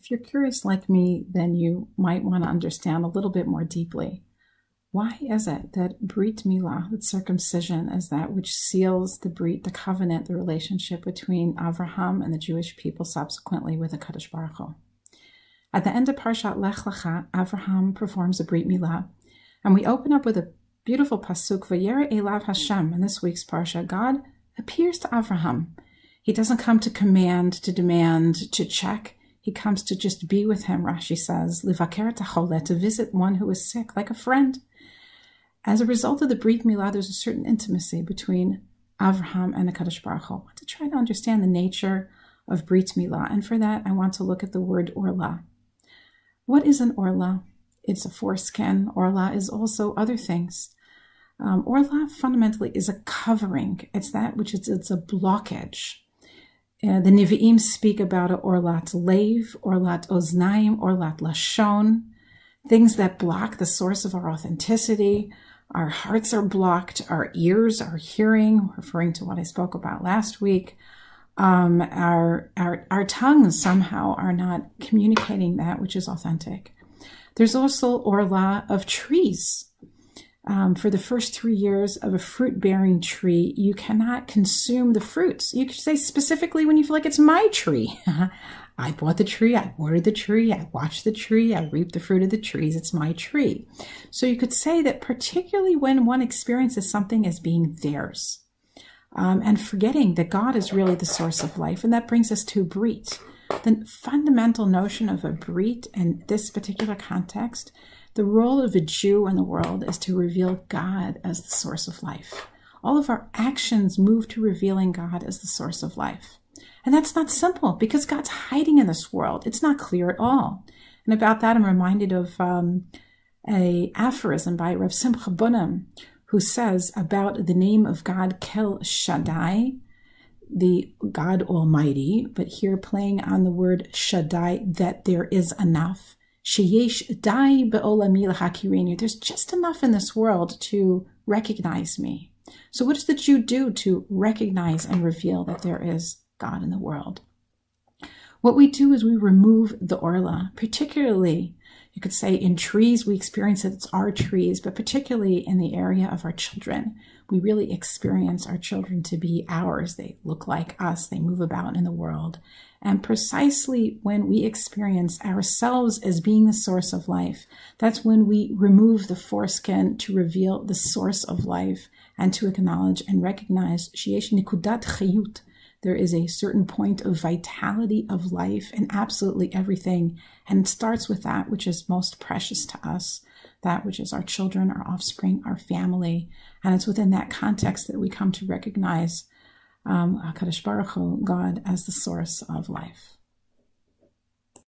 if you're curious like me, then you might want to understand a little bit more deeply. Why is it that Brit Milah, that circumcision, is that which seals the Brit, the covenant, the relationship between Avraham and the Jewish people subsequently with the Kadosh Baruch Hu? At the end of Parshat Lech Lecha, Avraham performs a Brit Milah, and we open up with a beautiful pasuk, Vayera Elav Hashem. In this week's Parsha, God appears to Avraham. He doesn't come to command, to demand, to check. He comes to just be with him, Rashi says, to visit one who is sick, like a friend. As a result of the Brit Milah, there's a certain intimacy between Avraham and the Kadosh Baruch Hu. I want to try to understand the nature of Brit Milah, and for that, I want to look at the word Orla. What is an Orla? It's a foreskin. Orla is also other things. Um, Orla fundamentally is a covering. It's that which is it's a blockage. Uh, the Nivi'im speak about a Orlat Lev, Orlat Oznaim, Orlat Lashon, things that block the source of our authenticity. Our hearts are blocked, our ears are hearing, referring to what I spoke about last week. Um, our, our, our tongues somehow are not communicating that which is authentic. There's also Orla of trees um, for the first three years of a fruit bearing tree, you cannot consume the fruits. You could say specifically when you feel like it's my tree. I bought the tree, I watered the tree, I watched the tree, I reaped the fruit of the trees, it's my tree. So you could say that particularly when one experiences something as being theirs, um, and forgetting that God is really the source of life, and that brings us to Brit. The fundamental notion of a Brit in this particular context the role of a Jew in the world is to reveal God as the source of life. All of our actions move to revealing God as the source of life. And that's not simple because God's hiding in this world. It's not clear at all. And about that, I'm reminded of um, a aphorism by Rav Simcha Bunim, who says about the name of God, Kel Shaddai, the God Almighty, but here playing on the word Shaddai, that there is enough. Sheyesh dai be'olami l'hakirini. There's just enough in this world to recognize me. So what does the Jew do to recognize and reveal that there is God in the world? What we do is we remove the orla, particularly, you could say in trees, we experience it, it's our trees, but particularly in the area of our children, we really experience our children to be ours. They look like us, they move about in the world. And precisely when we experience ourselves as being the source of life, that's when we remove the foreskin to reveal the source of life and to acknowledge and recognize Shiesh Nikudat Chayut. There is a certain point of vitality of life in absolutely everything. And it starts with that which is most precious to us, that which is our children, our offspring, our family. And it's within that context that we come to recognize um, HaKadosh Baruch Hu, God, as the source of life.